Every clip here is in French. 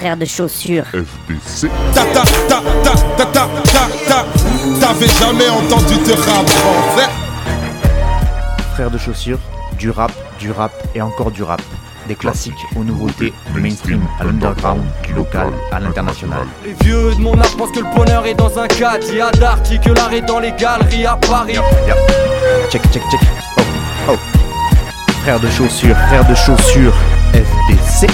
frères de chaussures. FDC. Ta ta ta ta ta ta ta ta. T'avais jamais entendu de rap français Frères de chaussures, du rap, du rap et encore du rap. Des classiques aux nouveautés, du mainstream à l'underground, du local à l'international. Les vieux de mon âge pensent que le bonheur est dans un cadre. Il y a d'Arty que l'art est dans les galeries à Paris. Check, check, check. Oh, oh. Frères de chaussures, frères de chaussures, FDC.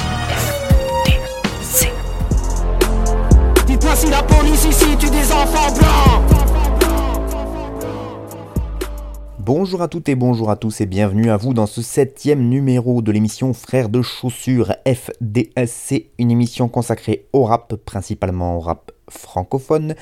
Bonjour à toutes et bonjour à tous et bienvenue à vous dans ce septième numéro de l'émission Frères de chaussures FDSC, une émission consacrée au rap, principalement au rap francophone,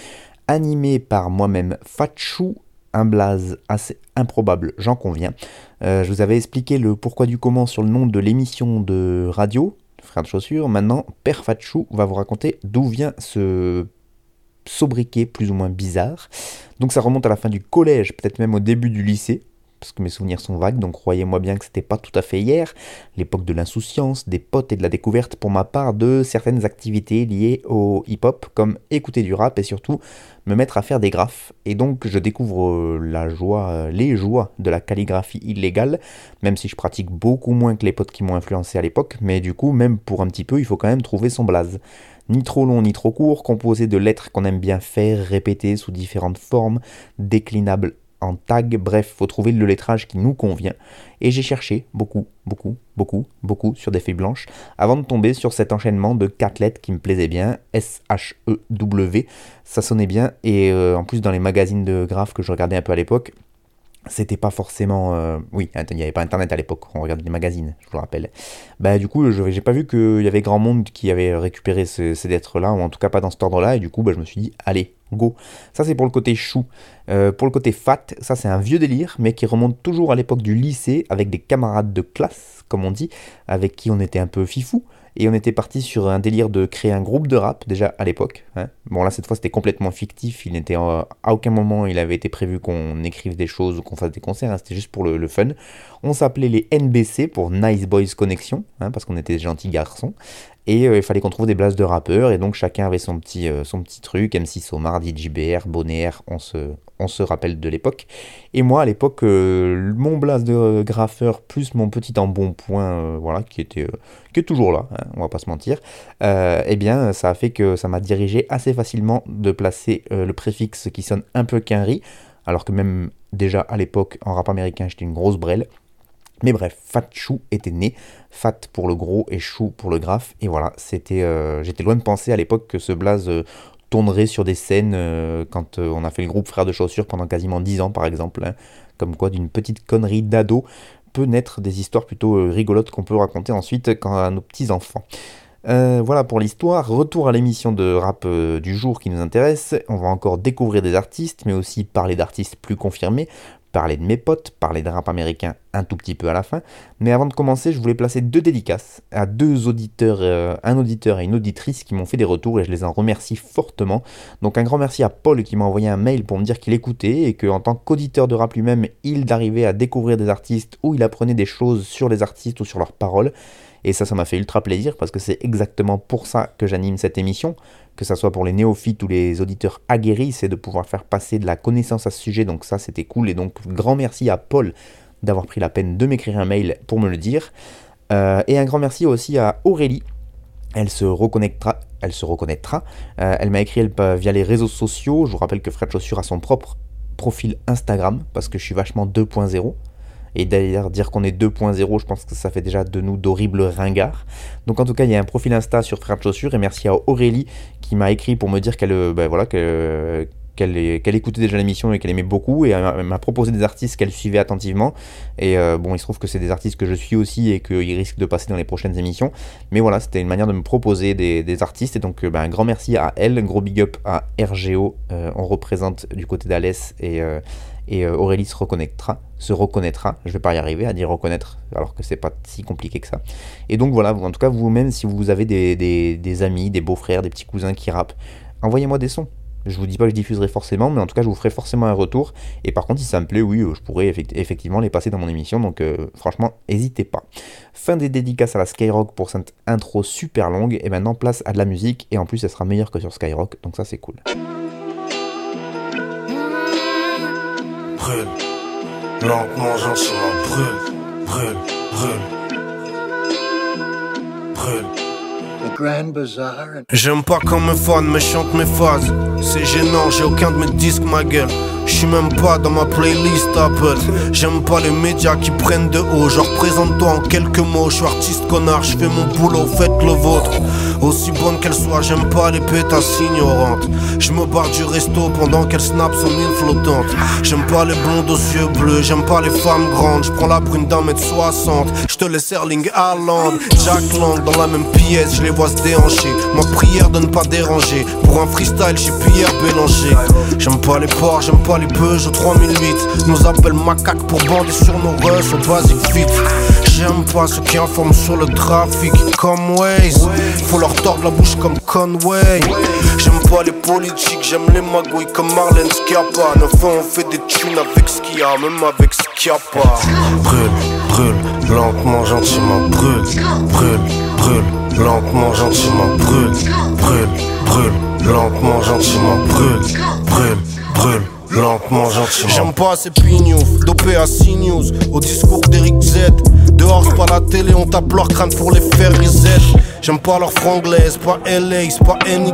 animée par moi-même Fatchou, un blaze assez improbable, j'en conviens. Euh, je vous avais expliqué le pourquoi du comment sur le nom de l'émission de radio, Frères de chaussures. Maintenant, Père Fatchou va vous raconter d'où vient ce sobriquet plus ou moins bizarre. Donc ça remonte à la fin du collège, peut-être même au début du lycée, parce que mes souvenirs sont vagues, donc croyez-moi bien que c'était pas tout à fait hier, l'époque de l'insouciance, des potes et de la découverte pour ma part de certaines activités liées au hip-hop, comme écouter du rap et surtout me mettre à faire des graphes. Et donc je découvre euh, la joie, euh, les joies de la calligraphie illégale, même si je pratique beaucoup moins que les potes qui m'ont influencé à l'époque, mais du coup, même pour un petit peu, il faut quand même trouver son blaze ni trop long ni trop court, composé de lettres qu'on aime bien faire, répéter sous différentes formes, déclinables en tag, bref, faut trouver le lettrage qui nous convient. Et j'ai cherché beaucoup, beaucoup, beaucoup, beaucoup sur des feuilles blanches avant de tomber sur cet enchaînement de quatre lettres qui me plaisait bien, S-H-E-W, ça sonnait bien, et euh, en plus dans les magazines de graphes que je regardais un peu à l'époque, c'était pas forcément. euh, oui, il n'y avait pas internet à l'époque, on regardait des magazines, je vous le rappelle. Bah, du coup, j'ai pas vu qu'il y avait grand monde qui avait récupéré ce- ces lettres-là, ou en tout cas pas dans cet ordre-là, et du coup, bah, je me suis dit, allez, go. Ça, c'est pour le côté chou. Euh, pour le côté fat, ça, c'est un vieux délire, mais qui remonte toujours à l'époque du lycée, avec des camarades de classe, comme on dit, avec qui on était un peu fifou. Et on était parti sur un délire de créer un groupe de rap, déjà à l'époque. hein. Bon, là, cette fois, c'était complètement fictif. Il n'était euh, à aucun moment, il avait été prévu qu'on écrive des choses ou qu'on fasse des concerts. hein. C'était juste pour le, fun. On s'appelait les NBC pour Nice Boys Connection, hein, parce qu'on était des gentils garçons. Et euh, il fallait qu'on trouve des blases de rappeurs. Et donc, chacun avait son petit, euh, son petit truc. MC Somar, DJBR, Bonaire, on se, on se rappelle de l'époque. Et moi, à l'époque, euh, mon blase de graffeur plus mon petit embonpoint, voilà, qui était, qui est toujours là, hein, on va pas se mentir, eh bien, ça a fait que ça m'a dirigé assez facilement de placer le préfixe qui sonne un peu quinri, alors que même déjà à l'époque, en rap américain, j'étais une grosse brêle. Mais bref, Fat Chou était né, Fat pour le gros et Chou pour le graphe, et voilà, c'était, euh, j'étais loin de penser à l'époque que ce blaze euh, tournerait sur des scènes euh, quand on a fait le groupe Frères de Chaussures pendant quasiment 10 ans par exemple, hein. comme quoi d'une petite connerie d'ado peut naître des histoires plutôt rigolotes qu'on peut raconter ensuite quand à nos petits-enfants. Voilà pour l'histoire. Retour à l'émission de rap du jour qui nous intéresse. On va encore découvrir des artistes, mais aussi parler d'artistes plus confirmés, parler de mes potes, parler de rap américain un tout petit peu à la fin. Mais avant de commencer, je voulais placer deux dédicaces à deux auditeurs, euh, un auditeur et une auditrice qui m'ont fait des retours et je les en remercie fortement. Donc un grand merci à Paul qui m'a envoyé un mail pour me dire qu'il écoutait et qu'en tant qu'auditeur de rap lui-même, il arrivait à découvrir des artistes ou il apprenait des choses sur les artistes ou sur leurs paroles. Et ça, ça m'a fait ultra plaisir parce que c'est exactement pour ça que j'anime cette émission, que ça soit pour les néophytes ou les auditeurs aguerris, c'est de pouvoir faire passer de la connaissance à ce sujet. Donc ça, c'était cool. Et donc, grand merci à Paul d'avoir pris la peine de m'écrire un mail pour me le dire. Euh, et un grand merci aussi à Aurélie. Elle se reconnectera. Elle se reconnaîtra. Euh, elle m'a écrit via les réseaux sociaux. Je vous rappelle que Fred Chaussure a son propre profil Instagram parce que je suis vachement 2.0. Et d'ailleurs, dire qu'on est 2.0, je pense que ça fait déjà de nous d'horribles ringards. Donc en tout cas, il y a un profil Insta sur Frères de Chaussures. Et merci à Aurélie qui m'a écrit pour me dire qu'elle euh, ben voilà, qu'elle qu'elle écoutait déjà l'émission et qu'elle aimait beaucoup. Et elle m'a- elle m'a proposé des artistes qu'elle suivait attentivement. Et euh, bon, il se trouve que c'est des artistes que je suis aussi et qu'ils risquent de passer dans les prochaines émissions. Mais voilà, c'était une manière de me proposer des, artistes. Et donc, euh, ben, un grand merci à elle. Un gros big up à RGO. Euh, on représente du côté d'Alès et. euh, et euh, Aurélie se reconnectera, se reconnaîtra. Je vais pas y arriver à dire reconnaître, alors que c'est pas si compliqué que ça. Et donc voilà, en tout cas vous-même, si vous avez des, amis, des beaux-frères, des petits cousins qui rappent, envoyez-moi des sons. Je vous dis pas que je diffuserai forcément, mais en tout cas, je vous ferai forcément un retour. Et par contre, si ça me plaît, oui, je pourrais effectivement les passer dans mon émission. Donc, franchement, n'hésitez pas. Fin des dédicaces à la Skyrock pour cette intro super longue. Et maintenant, place à de la musique. Et en plus, elle sera meilleure que sur Skyrock. Donc, ça, c'est cool. Brûle, lentement, gentiment, brûle, brûle, brûle. Brûle. J'aime pas quand mes fans me chantent mes phases. C'est gênant, j'ai aucun de mes disques, ma gueule. Je suis même pas dans ma playlist Apple. J'aime pas les médias qui prennent de haut. Genre, présente-toi en quelques mots. Je suis artiste connard, je fais mon boulot, faites le vôtre. Aussi bonne qu'elle soit, j'aime pas les pétasses ignorantes. Je me barre du resto pendant qu'elle snap son île flottante. J'aime pas les blondes aux yeux bleus, j'aime pas les femmes grandes. Je prends la brune d'un mètre soixante. Je te laisse Erling Haaland, Jack Lang dans la même pièce, je les vois se déhancher. Ma prière de ne pas déranger. Pour un freestyle, j'ai Pierre Bélanger. J'aime pas les porcs, j'aime pas les Peugeot 3008 Nous appellent macaques pour bander sur nos russes au basic fit J'aime pas ceux qui informent sur le trafic comme Waze. Faut leur tordre la bouche comme Conway. J'aime pas les politiques, j'aime les magouilles comme Marlène Schiappa. Neuf on fait des tunes avec ce qu'il y a, même avec ce qu'il y a pas. Brûle, brûle, lentement, gentiment, brûle, brûle, brûle, lentement, gentiment, brûle, brûle, brûle, lentement, gentiment, brûle, brûle, brûle lentement. J'aime pas ces pignouf, dopé à CNews, au discours d'Eric Z. Dehors, pas la télé, on tape leur crâne pour les faire reset. J'aime pas leur franglaise, pas LA, c'est pas NY.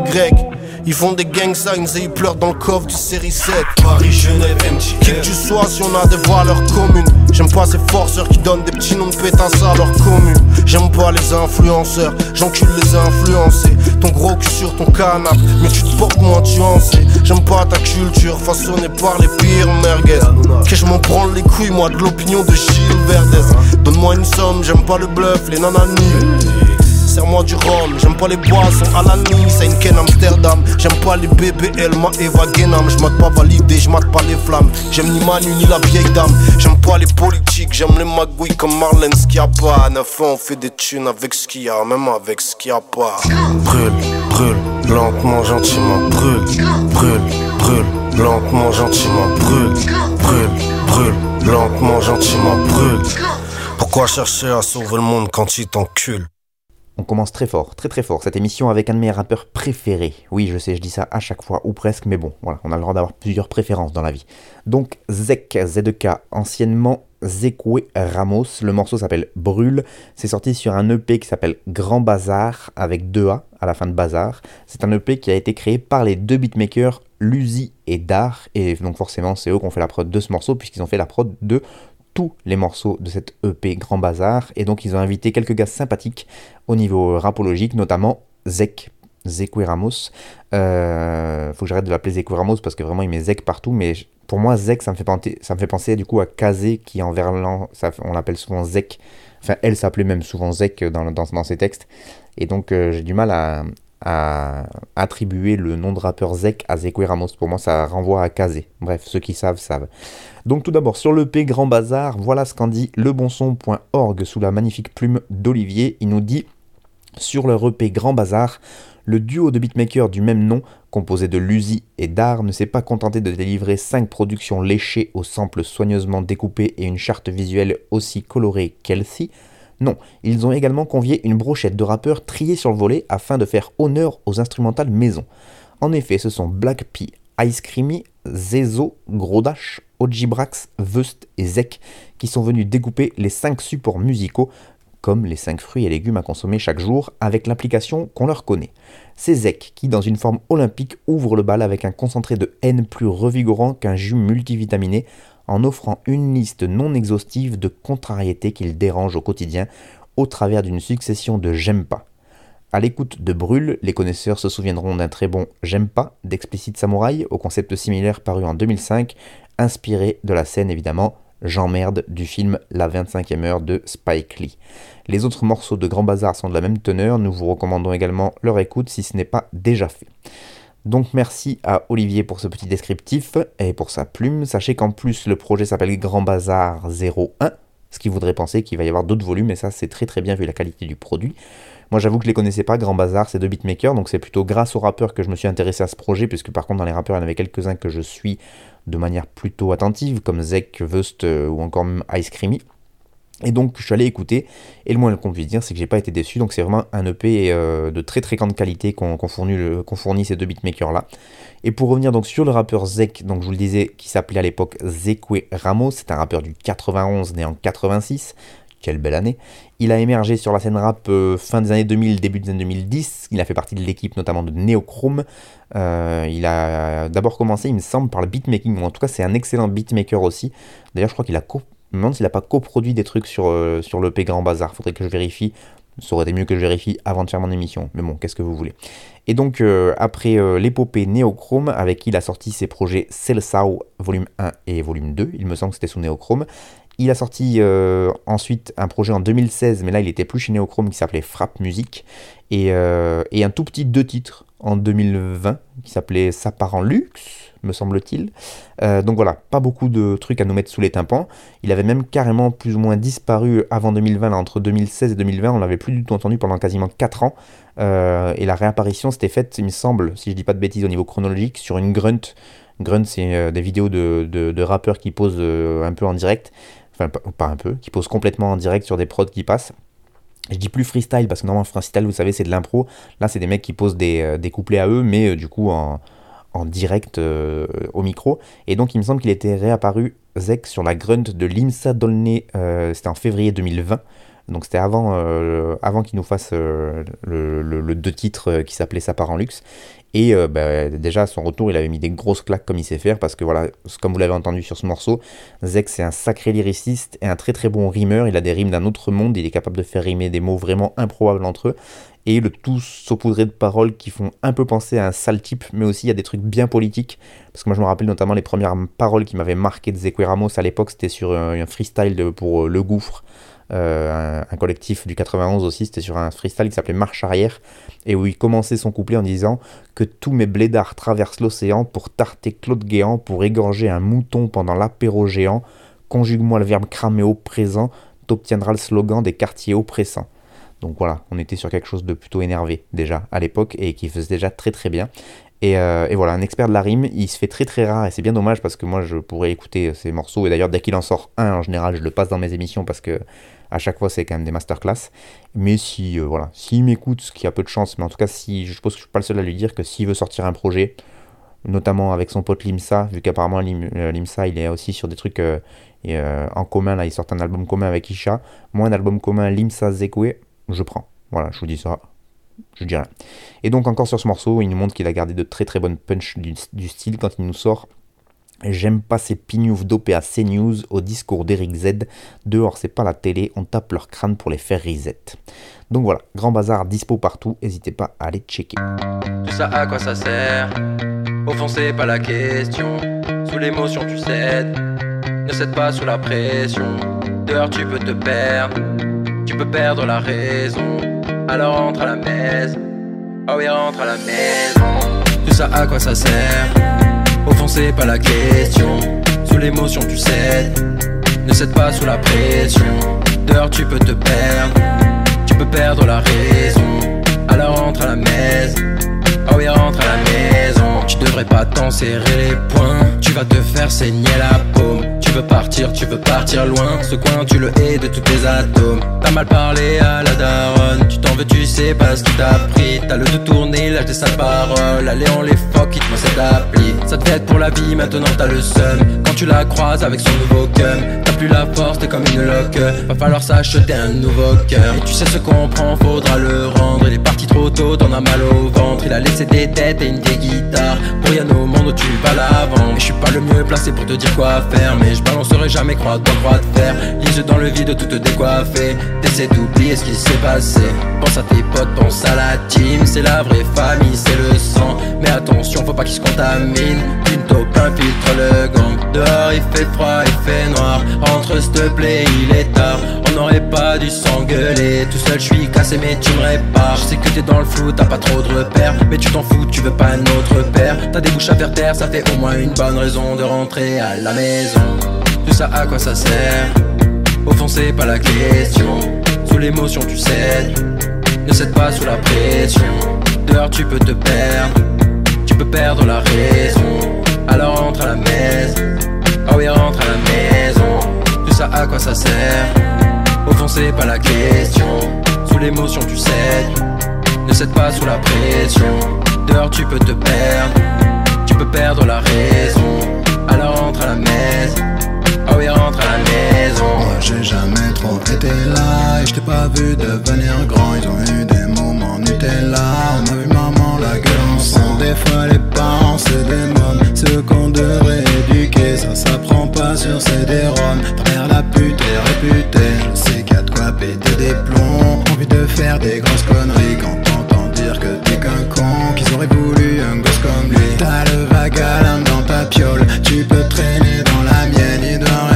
Ils font des gang signs et ils pleurent dans le coffre du série 7. Paris, Genève, MTL. Qui que tu sois si on a des valeurs communes. J'aime pas ces forceurs qui donnent des petits noms de pétasse à leur commune. J'aime pas les influenceurs, j'encule les influencés. Ton gros cul sur ton canapé, mais tu te portes moins sais J'aime pas ta culture façonnée par les pires merguez. Que je m'en prends les couilles, moi, de l'opinion de Gilles Verdez? Donne-moi une somme, j'aime pas le bluff, les nananis serre-moi du rhum. J'aime pas les boissons à la Nice, à Ken Amsterdam. J'aime pas les BBL, ma Eva Genam. Pas validé, j'mate pas les flammes. J'aime ni Manu ni la vieille dame. J'aime pas les politiques, j'aime les magouilles comme Marlène Schiappa. À neuf ans, on fait des thunes avec ce qu'il y a, même avec ce qu'il y a pas. Brûle, brûle, lentement, gentiment, brûle, brûle, brûle, lentement, gentiment, brûle, brûle, brûle, lentement, gentiment, brûle. Pourquoi chercher à sauver le monde quand il t'encule? On commence très fort, très très fort, cette émission avec un de mes rappeurs préférés. Oui, je sais, je dis ça à chaque fois, ou presque, mais bon, voilà, on a le droit d'avoir plusieurs préférences dans la vie. Donc, Zek, ZK, anciennement Zekwe Ramos, le morceau s'appelle Brûle, c'est sorti sur un EP qui s'appelle Grand Bazar, avec deux A à la fin de Bazar. C'est un EP qui a été créé par les deux beatmakers Luzi et Dar, et donc forcément c'est eux qui ont fait la prod de ce morceau, puisqu'ils ont fait la prod de tous les morceaux de cette EP Grand Bazar. Et donc ils ont invité quelques gars sympathiques au niveau rapologique, notamment Zek, Zekwe Ramos. Euh, faut que j'arrête de l'appeler Zekwe Ramos parce que vraiment il met Zek partout, mais pour moi Zek ça me fait penser, ça me fait penser du coup à Kazé qui en verlan, ça, on l'appelle souvent Zek. Enfin elle s'appelait même souvent Zek dans, dans, dans ses textes. Et donc euh, j'ai du mal à, à attribuer le nom de rappeur Zek à Zekwe Ramos. Pour moi, ça renvoie à Kazé. Bref, ceux qui savent, savent. Donc tout d'abord, sur le P Grand Bazar, voilà ce qu'en dit lebonson.org sous la magnifique plume d'Olivier. Il nous dit sur le EP Grand Bazar, le duo de beatmakers du même nom, composé de Luzi et d'Ar, ne s'est pas contenté de délivrer 5 productions léchées aux samples soigneusement découpés et une charte visuelle aussi colorée qu'elle-ci. Non, ils ont également convié une brochette de rappeurs triés sur le volet afin de faire honneur aux instrumentales maison. En effet, ce sont Black P, Ice Creamy, Zezo, Grodash, Ojibrax, Vust et Zek qui sont venus découper les 5 supports musicaux comme les 5 fruits et légumes à consommer chaque jour avec l'application qu'on leur connaît. C'est Zek qui, dans une forme olympique, ouvre le bal avec un concentré de haine plus revigorant qu'un jus multivitaminé en offrant une liste non exhaustive de contrariétés qu'il dérange au quotidien au travers d'une succession de j'aime pas. À l'écoute de Brûle, les connaisseurs se souviendront d'un très bon J'aime pas d'Explicit Samouraï, au concept similaire paru en 2005, inspiré de la scène évidemment J'emmerde du film La 25e heure de Spike Lee. Les autres morceaux de Grand Bazar sont de la même teneur, nous vous recommandons également leur écoute si ce n'est pas déjà fait. Donc merci à Olivier pour ce petit descriptif et pour sa plume. Sachez qu'en plus le projet s'appelle Grand Bazar 01, ce qui voudrait penser qu'il va y avoir d'autres volumes, et ça c'est très très bien vu la qualité du produit. Moi j'avoue que je les connaissais pas, Grand Bazar, c'est deux beatmakers, donc c'est plutôt grâce aux rappeurs que je me suis intéressé à ce projet, puisque par contre dans les rappeurs il y en avait quelques-uns que je suis de manière plutôt attentive, comme Zek, Vust euh, ou encore même Ice Creamy. Et donc je suis allé écouter, et le moins qu'on puisse dire, c'est que j'ai pas été déçu, donc c'est vraiment un EP euh, de très très grande qualité qu'on fournit, ces deux beatmakers là. Et pour revenir donc sur le rappeur Zek, donc je vous le disais, qui s'appelait à l'époque Zekwe Ramos, c'est un rappeur du 91 né en 86, quelle belle année. Il a émergé sur la scène rap euh, fin des années 2000, début des années 2010. Il a fait partie de l'équipe notamment de Neochrome. Euh, il a d'abord commencé, il me semble, par le beatmaking. En tout cas, c'est un excellent beatmaker aussi. D'ailleurs, je crois qu'il a je me demande s'il n'a pas coproduit des trucs sur, euh, sur Grand Bazar. Faudrait que je vérifie. Ça aurait été mieux que je vérifie avant de faire mon émission. Mais bon, qu'est-ce que vous voulez. Et donc, après l'épopée Neochrome, avec qui il a sorti ses projets Celsao volume 1 et volume 2, il me semble que c'était sous Neochrome, il a sorti euh, ensuite un projet en 2016, mais là il était plus chez Neochrome qui s'appelait Frappe Musique. Euh, et, un tout petit deux titres en 2020 qui s'appelait Ça part en luxe, me semble-t-il. Euh, donc voilà, pas beaucoup de trucs à nous mettre sous les tympans. Il avait même carrément plus ou moins disparu avant 2020, là, entre 2016 et 2020, on l'avait plus du tout entendu pendant quasiment 4 ans. et la réapparition s'était faite, il me semble, si je dis pas de bêtises au niveau chronologique, sur une grunt. Grunt, c'est des vidéos de, de, rappeurs qui posent un peu en direct enfin pas un peu, qui pose complètement en direct sur des prods qui passent. Je dis plus freestyle parce que normalement freestyle vous savez c'est de l'impro. Là c'est des mecs qui posent des, euh, des couplets à eux mais euh, du coup en, en direct euh, au micro. Et donc il me semble qu'il était réapparu Zek sur la grunt de Limsa Dolné, c'était en février 2020. Donc c'était avant, avant qu'il nous fasse le, le, deux titres qui s'appelait Ça part en luxe. Et euh, bah, déjà, à son retour, il avait mis des grosses claques comme il sait faire, parce que voilà, comme vous l'avez entendu sur ce morceau, Zek c'est un sacré lyriciste et un très très bon rimeur. Il a des rimes d'un autre monde, il est capable de faire rimer des mots vraiment improbables entre eux. Et le tout saupoudré de paroles qui font un peu penser à un sale type, mais aussi a des trucs bien politiques. Parce que moi je me rappelle notamment les premières paroles qui m'avaient marqué de Zekwe Ramos à l'époque, c'était sur un, freestyle pour euh, Le Gouffre. Euh, un, collectif du 91 aussi, c'était sur un freestyle qui s'appelait Marche arrière, et où il commençait son couplet en disant que tous mes blédards traversent l'océan pour tarter Claude Guéant, pour égorger un mouton pendant l'apéro géant, conjugue-moi le verbe cramer au présent, t'obtiendras le slogan des quartiers oppressants. Donc voilà, on était sur quelque chose de plutôt énervé déjà à l'époque et qui faisait déjà très très bien. Et, euh, et, voilà, un expert de la rime, il se fait très très rare et c'est bien dommage parce que moi je pourrais écouter ces morceaux et d'ailleurs dès qu'il en sort un en général je le passe dans mes émissions parce que à chaque fois, c'est quand même des masterclass. Mais si, euh, voilà, s'il m'écoute, ce qui a peu de chance, mais en tout cas, si, je pense que je suis pas le seul à lui dire que s'il veut sortir un projet, notamment avec son pote Limsa, vu qu'apparemment euh, Limsa, il est aussi sur des trucs euh, en commun, là, il sort un album commun avec Isha. Moi, un album commun Limsa Zekwe, je prends. Voilà, je vous dis ça. Je dis rien. Et donc, encore sur ce morceau, il nous montre qu'il a gardé de très très bonnes punch du, style quand il nous sort J'aime pas ces pignoufs dopés à CNews au discours d'Eric Z. Dehors, c'est pas la télé, on tape leur crâne pour les faire reset. Donc voilà, grand bazar dispo partout, n'hésitez pas à aller checker. Tu peux perdre la raison. Alors rentre à la maison. Oh oui, rentre à la maison. Tout ça à quoi ça sert? Au pas la question. Sous l'émotion, tu cèdes. Ne cède pas sous la pression. Dehors, tu peux te perdre. Tu peux perdre la raison. Alors rentre à la maison. Oh oui, rentre à la maison. Tu devrais pas t'en serrer les poings. Tu vas te faire saigner la paume. Tu veux partir, tu veux partir loin. Ce coin, tu le hais de tous tes atomes. T'as mal parlé à la daronne. Tu t'en veux, tu sais pas ce qu'il t'a pris. T'as le de tourner, lâche des sales paroles. Allez, on les fuck, te cette appli. Ça te fait pour la vie, maintenant t'as le seum. Quand tu la croises avec son nouveau cum, t'as plus la force, t'es comme une loque. Va falloir s'acheter un nouveau cœur. Et tu sais ce qu'on prend, faudra le rendre. Il est parti trop tôt, t'en as mal au ventre. Il a laissé des têtes et une des guitares. Pour rien au monde, tu vas l'avant. Je suis pas le mieux placé pour te dire quoi faire, mais je balancerai jamais croix dans croix de fer. Lise dans le vide, tout te décoiffer. T'essaies d'oublier ce qui s'est passé. Pense à tes potes, pense à la team. C'est la vraie famille, c'est le sang. Mais attention, faut pas qu'ils se contaminent. Une taupe infiltre le gang. Dehors il fait froid, il fait noir. Rentre s'il te plaît, il est tard. On n'aurait pas dû s'engueuler. Tout seul, je suis cassé, mais tu me répares. Je sais que t'es dans le flou, t'as pas trop de repères. Mais tu t'en fous, tu veux pas un autre père. T'as des bouches à faire taire, ça fait au moins une bonne raison de rentrer à la maison. Tout ça, à quoi ça sert Au pas la question. Sous l'émotion, tu cèdes. Ne cède pas sous la pression. Dehors tu peux te perdre, tu peux perdre la raison. Alors rentre à la maison, oh oui rentre à la maison. Tout ça à quoi ça sert Au pas la question. Sous l'émotion tu cèdes, ne cède pas sous la pression. Dehors tu peux te perdre, tu peux perdre la raison. Alors rentre à la maison, oh oui rentre à la maison. Moi j'ai jamais trop été là et je t'ai pas vu devenir grand. Ils ont eu des moments Nutella, on a vu maman la gueule ensemble. Des fois les parents c'est des ceux qu'on devrait éduquer. Ça s'apprend pas sur CD-ROM. Ta la pute est réputée. Je sais a de quoi péter des plombs. Envie de faire des grosses conneries quand t'entends dire que t'es qu'un con. Qu'ils auraient voulu un gosse comme lui. T'as le vague dans ta piole. Tu peux traîner dans la mienne.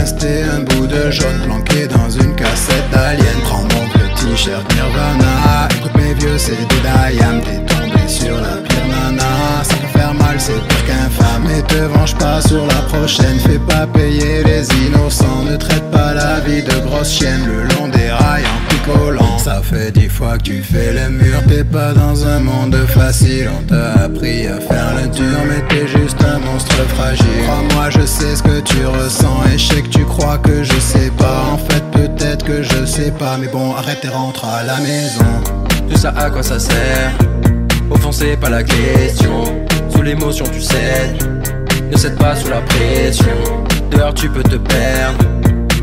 Rester un bout de jaune planqué dans une cassette d'alien. Prends donc le t-shirt Nirvana. Écoute mes vieux, des Diam. T'es tombé sur la pire nana. Ça peut faire mal, c'est pire qu'infâme. Mais te venge pas sur la prochaine. Fais pas payer les innocents. Ne traite pas la vie de grosse chienne le long des rails Ça fait dix fois que tu fais le mur. T'es pas dans un monde facile. On t'a appris à faire le dur, mais t'es juste un monstre fragile. Crois-moi, je sais ce que tu ressens. Et je sais que tu crois que je sais pas. En fait, peut-être que je sais pas. Mais bon, arrête et rentre à la maison. Tout ça à quoi ça sert Au pas la question Sous l'émotion tu cèdes Ne cède pas sous la pression Dehors tu peux te perdre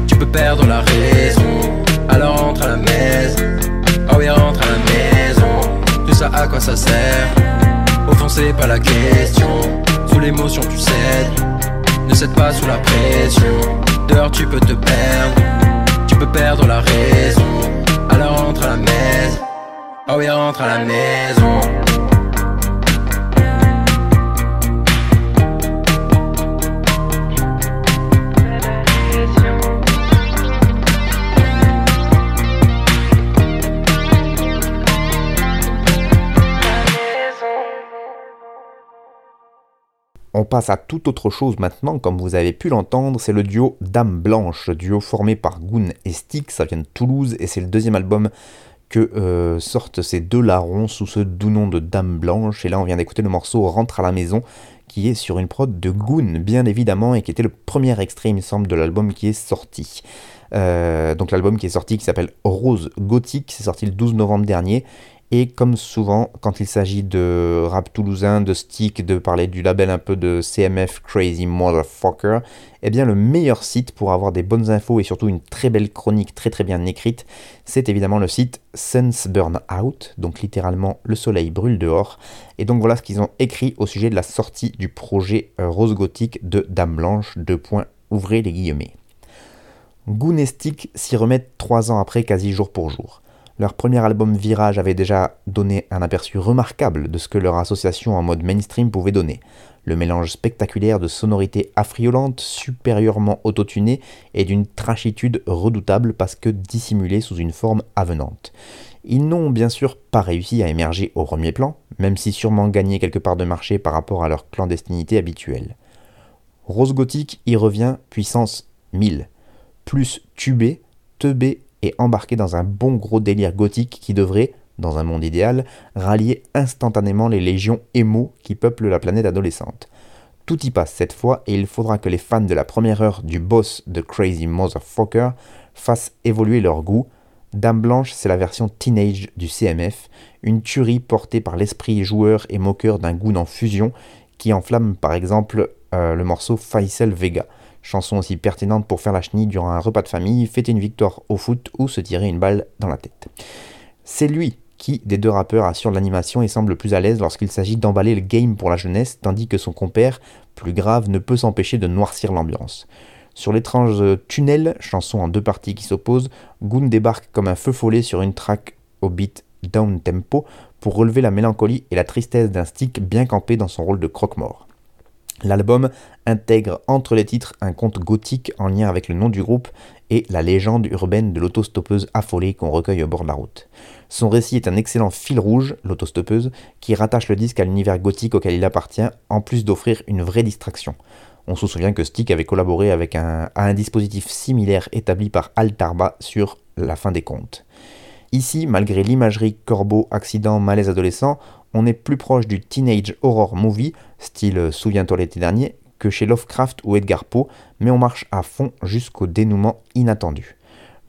Tu peux perdre la raison Alors rentre à la maison. Oh oui rentre à la maison. Tout ça à quoi ça sert. Fond c'est pas la question. Sous l'émotion tu cèdes. Ne cède pas sous la pression. Dehors tu peux te perdre. Tu peux perdre la raison. Alors rentre à la maison. Oh oui, rentre à la maison. On passe à toute autre chose maintenant, comme vous avez pu l'entendre, c'est le duo Dame Blanche, duo formé par Goon et Stick, ça vient de Toulouse et c'est le deuxième album que euh, sortent ces deux larrons sous ce doux nom de Dame Blanche. Et là, on vient d'écouter le morceau Rentre à la maison, qui est sur une prod de Goon, bien évidemment, et qui était le premier extrait, il me semble, de l'album qui est sorti. Euh, donc l'album qui est sorti, qui s'appelle Rose Gothique, c'est sorti le 12 novembre dernier. Et comme souvent, quand il s'agit de rap toulousain, de stick, de parler du label un peu de CMF Crazy Motherfucker, eh bien le meilleur site pour avoir des bonnes infos et surtout une très belle chronique très très bien écrite, c'est évidemment le site Sense Burn Out, donc littéralement le soleil brûle dehors. Et donc voilà ce qu'ils ont écrit au sujet de la sortie du projet euh, Rose Gothique de Dame Blanche, deux points, ouvrez les guillemets. Goon s'y remettent trois ans après quasi jour pour jour. Leur premier album Virage avait déjà donné un aperçu remarquable de ce que leur association en mode mainstream pouvait donner. Le mélange spectaculaire de sonorités affriolantes, supérieurement autotunées et d'une trachitude redoutable parce que dissimulée sous une forme avenante. Ils n'ont bien sûr pas réussi à émerger au premier plan, même si sûrement gagné quelque part de marché par rapport à leur clandestinité habituelle. Rose Gothique y revient puissance 1000, plus tubé, teubé et embarqué dans un bon gros délire gothique qui devrait, dans un monde idéal, rallier instantanément les légions émo qui peuplent la planète adolescente. Tout y passe cette fois et il faudra que les fans de la première heure du boss de Crazy Motherfucker fassent évoluer leur goût. Dame Blanche, c'est la version teenage du CMF, une tuerie portée par l'esprit joueur et moqueur d'un goût en fusion qui enflamme par exemple euh, le morceau Faisal Vega chanson aussi pertinente pour faire la chenille durant un repas de famille, fêter une victoire au foot ou se tirer une balle dans la tête. C'est lui qui, des deux rappeurs, assure l'animation et semble plus à l'aise lorsqu'il s'agit d'emballer le game pour la jeunesse, tandis que son compère, plus grave, ne peut s'empêcher de noircir l'ambiance. Sur l'étrange Tunnel, chanson en deux parties qui s'opposent, Goon débarque comme un feu follet sur une track au beat down tempo pour relever la mélancolie et la tristesse d'un stick bien campé dans son rôle de croque-mort. L'album intègre entre les titres un conte gothique en lien avec le nom du groupe et la légende urbaine de l'autostoppeuse affolée qu'on recueille au bord de la route. Son récit est un excellent fil rouge, l'autostoppeuse, qui rattache le disque à l'univers gothique auquel il appartient, en plus d'offrir une vraie distraction. On se souvient que Stick avait collaboré avec un, à un dispositif similaire établi par Altarba sur La fin des contes. Ici, malgré l'imagerie corbeau, accident, malaise adolescent, on est plus proche du teenage horror movie, style Souviens-toi l'été dernier, que chez Lovecraft ou Edgar Poe, mais on marche à fond jusqu'au dénouement inattendu.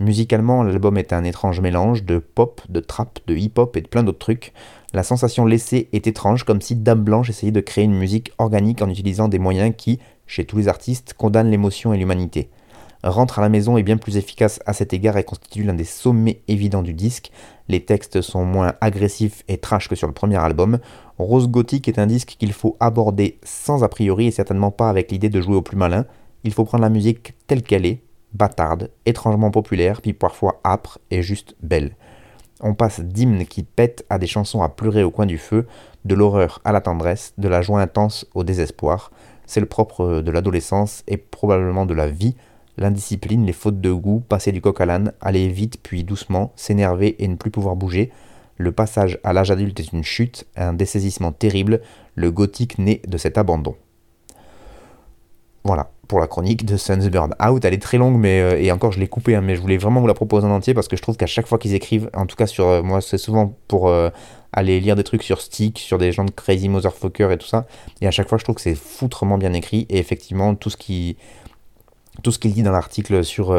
Musicalement, l'album est un étrange mélange de pop, de trap, de hip-hop et de plein d'autres trucs. La sensation laissée est étrange, comme si Dame Blanche essayait de créer une musique organique en utilisant des moyens qui, chez tous les artistes, condamnent l'émotion et l'humanité. Rentre à la maison est bien plus efficace à cet égard et constitue l'un des sommets évidents du disque. Les textes sont moins agressifs et trash que sur le premier album. Rose Gothic est un disque qu'il faut aborder sans a priori et certainement pas avec l'idée de jouer au plus malin. Il faut prendre la musique telle qu'elle est, bâtarde, étrangement populaire, puis parfois âpre et juste belle. On passe d'hymnes qui pètent à des chansons à pleurer au coin du feu, de l'horreur à la tendresse, de la joie intense au désespoir. C'est le propre de l'adolescence et probablement de la vie, l'indiscipline, les fautes de goût, passer du coq à l'âne, aller vite puis doucement, s'énerver et ne plus pouvoir bouger. Le passage à l'âge adulte est une chute, un dessaisissement terrible, le gothique naît de cet abandon. Voilà, pour la chronique de Suns Burn Out. Elle est très longue, mais euh, et encore je l'ai coupée, hein, mais je voulais vraiment vous la proposer en entier parce que je trouve qu'à chaque fois qu'ils écrivent, en tout cas sur euh, moi, c'est souvent pour euh, aller lire des trucs sur Stick, sur des gens de Crazy Motherfucker et tout ça. Et à chaque fois, je trouve que c'est foutrement bien écrit. Et effectivement, tout ce qui tout ce qu'il dit dans l'article sur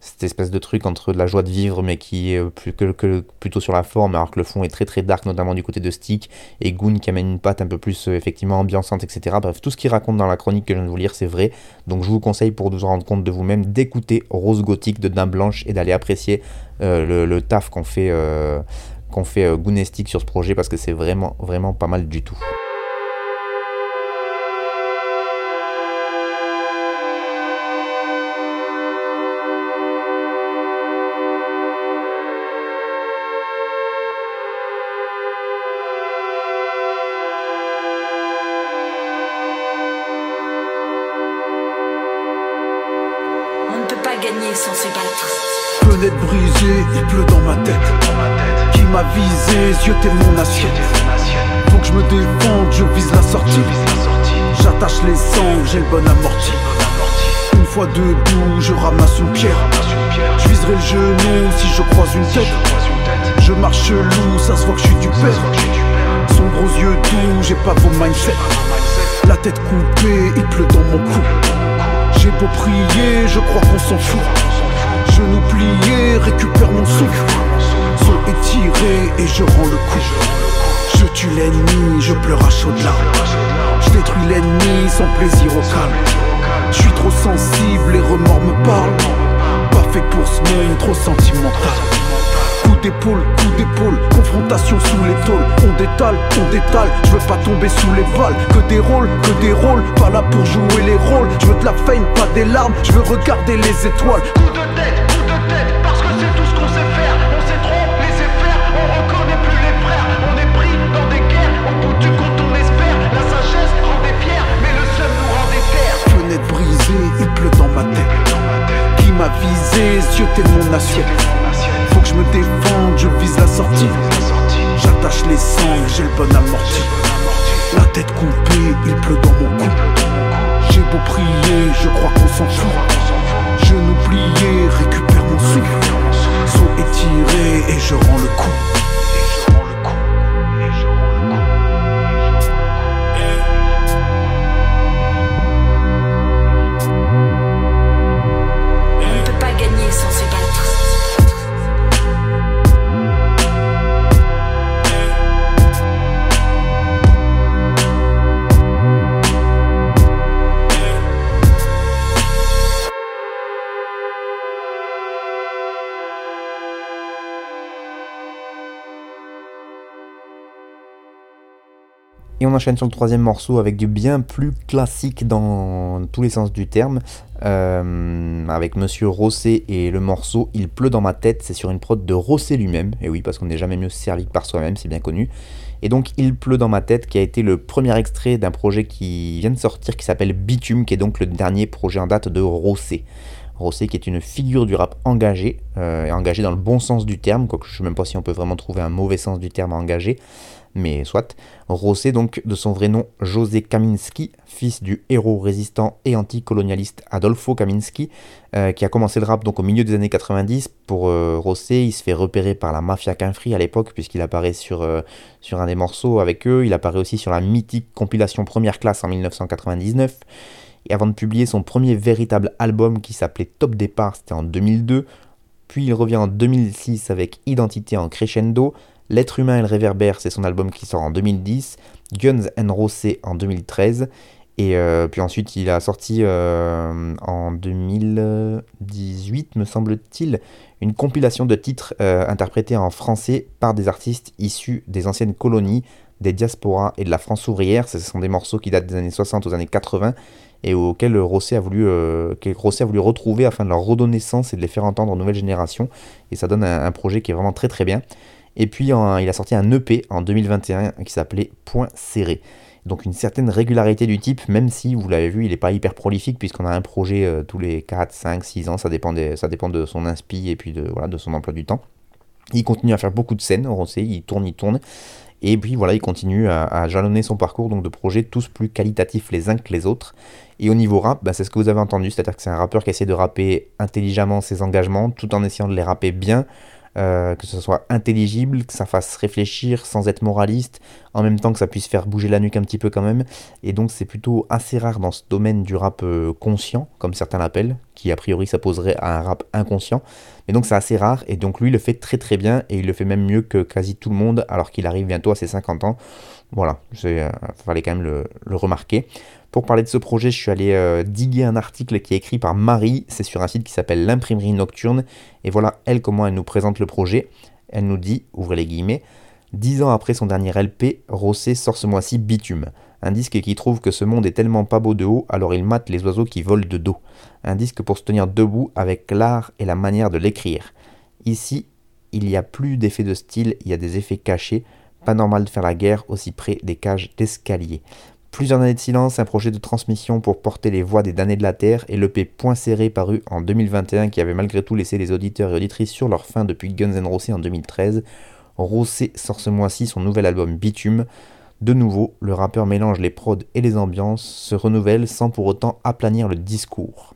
cette espèce de truc entre de la joie de vivre mais qui est que, plutôt sur la forme alors que le fond est très très dark notamment du côté de Stick et Goon qui amène une patte un peu plus euh, effectivement ambiançante etc bref tout ce qu'il raconte dans la chronique que je viens de vous lire c'est vrai. Donc je vous conseille pour vous rendre compte de vous-même d'écouter Rose Gothique de Dame Blanche et d'aller apprécier euh, le, taf qu'on fait fait Goon et Stick sur ce projet parce que c'est vraiment vraiment pas mal du tout t'es mon assiette. Faut que je me défende, je vise la sortie. J'attache les sangs, j'ai le bon amorti. Une fois debout, je ramasse une pierre. Je viserai le genou si je croise une tête. Je marche loup, ça se voit que je suis du père. Sombre aux yeux doux, j'ai pas vos mindset. La tête coupée, il pleut dans mon cou. J'ai beau prier, je crois qu'on s'en fout. Genou plié, récupère mon souffle. Étiré et je rends le coup. Je tue l'ennemi, je pleure à chaudes larmes. Je détruis l'ennemi sans plaisir au calme. Je suis trop sensible, les remords me parlent. Pas fait pour ce monde, trop sentimental. Coup d'épaule, coup d'épaule, confrontation sous les tôles. On détale, on détale, je veux pas tomber sous les balles. Que des rôles, que des rôles, pas là pour jouer les rôles. Je veux de la fame, pas des larmes, je veux regarder les étoiles. Coup de tête, Qui m'a visé, yeux t'es mon assiette. Faut que je me défende, je vise la sortie. J'attache les sangs, j'ai le bon amorti. La tête coupée, il pleut dans mon cou. J'ai beau prier, je crois qu'on s'en fout. Genou plié, récupère mon souffle. Saut étiré et je rends le coup. On enchaîne sur le troisième morceau avec du bien plus classique dans tous les sens du terme, euh, avec Monsieur Rosset et le morceau Il pleut dans ma tête, c'est sur une prod de Rosset lui-même, et oui parce qu'on n'est jamais mieux servi que par soi-même, c'est bien connu. Et donc Il pleut dans ma tête qui a été le premier extrait d'un projet qui vient de sortir qui s'appelle Bitume, qui est donc le dernier projet en date de Rosset. Rossé qui est une figure du rap engagé, euh, engagé dans le bon sens du terme, quoique je ne sais même pas si on peut vraiment trouver un mauvais sens du terme engagé, mais soit. Rossé, donc, de son vrai nom José Kaminski, fils du héros résistant et anticolonialiste Adolfo Kaminski, euh, qui a commencé le rap donc au milieu des années 90. Pour euh, Rossé, il se fait repérer par la mafia Quinfri à l'époque, puisqu'il apparaît sur, euh, sur un des morceaux avec eux. Il apparaît aussi sur la mythique compilation Première Classe en 1999. Et avant de publier son premier véritable album qui s'appelait Top Départ, c'était en 2002. Puis il revient en 2006 avec Identité en crescendo, L'être humain et le réverbère, c'est son album qui sort en 2010. Guns and Roses en 2013. Et euh, puis ensuite, il a sorti euh, en 2018, me semble-t-il, une compilation de titres euh, interprétés en français par des artistes issus des anciennes colonies, des diasporas et de la France ouvrière. Ce sont des morceaux qui datent des années 60 aux années 80 et auxquels Rosset a voulu, a voulu retrouver afin de leur redonner sens et de les faire entendre aux nouvelles générations. Et ça donne un projet qui est vraiment très très bien. Et puis il a sorti un EP en 2021 qui s'appelait Point Serré. Donc une certaine régularité du type, même si vous l'avez vu, il n'est pas hyper prolifique puisqu'on a un projet euh, tous les 4, 5, 6 ans, ça dépend, de son inspi et puis de, voilà, de son emploi du temps. Il continue à faire beaucoup de scènes, on sait, il tourne, il tourne. Et puis voilà, il continue à, jalonner son parcours donc de projets tous plus qualitatifs les uns que les autres. Et au niveau rap, bah, c'est ce que vous avez entendu, c'est-à-dire que c'est un rappeur qui essaie de rapper intelligemment ses engagements tout en essayant de les rapper bien, euh, que ce soit intelligible, que ça fasse réfléchir sans être moraliste, en même temps que ça puisse faire bouger la nuque un petit peu quand même. Et donc c'est plutôt assez rare dans ce domaine du rap euh, conscient, comme certains l'appellent, qui a priori s'opposerait à un rap inconscient. Mais donc c'est assez rare, et donc lui le fait très très bien, et il le fait même mieux que quasi tout le monde, alors qu'il arrive bientôt à ses 50 ans. Voilà, il euh, fallait quand même le remarquer. Pour parler de ce projet, je suis allé euh, diguer un article qui est écrit par Marie, c'est sur un site qui s'appelle l'imprimerie nocturne, et voilà elle comment elle nous présente le projet. Elle nous dit, ouvrez les guillemets, dix ans après son dernier LP, Rossé sort ce mois-ci Bitume, un disque qui trouve que ce monde est tellement pas beau de haut, alors il mate les oiseaux qui volent de dos. Un disque pour se tenir debout avec l'art et la manière de l'écrire. Ici, il n'y a plus d'effets de style, il y a des effets cachés, pas normal de faire la guerre aussi près des cages d'escalier. Plusieurs années de silence, un projet de transmission pour porter les voix des damnés de la Terre et l'EP Point Serré paru en 2021 qui avait malgré tout laissé les auditeurs et auditrices sur leur fin depuis Guns N' Roses en 2013. Rosé sort ce mois-ci son nouvel album Bitume. De nouveau, le rappeur mélange les prods et les ambiances, se renouvelle sans pour autant aplanir le discours.